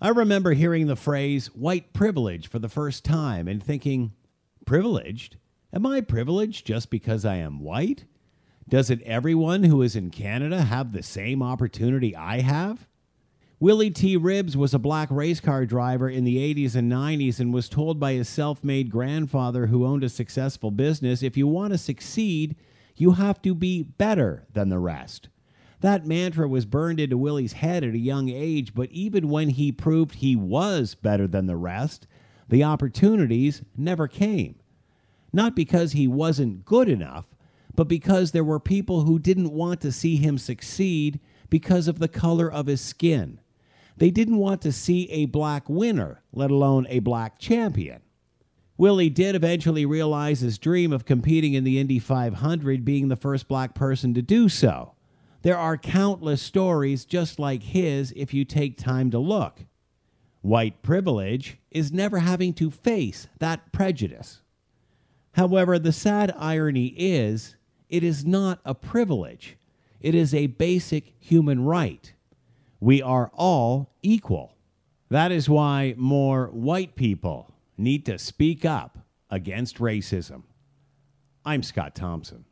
I remember hearing the phrase white privilege for the first time and thinking, privileged? Am I privileged just because I am white? Doesn't everyone who is in Canada have the same opportunity I have? Willie T. Ribbs was a black race car driver in the 80s and 90s and was told by his self made grandfather, who owned a successful business, if you want to succeed, you have to be better than the rest. That mantra was burned into Willie's head at a young age, but even when he proved he was better than the rest, the opportunities never came. Not because he wasn't good enough, but because there were people who didn't want to see him succeed because of the color of his skin. They didn't want to see a black winner, let alone a black champion. Willie did eventually realize his dream of competing in the Indy 500, being the first black person to do so. There are countless stories just like his if you take time to look. White privilege is never having to face that prejudice. However, the sad irony is it is not a privilege, it is a basic human right. We are all equal. That is why more white people need to speak up against racism. I'm Scott Thompson.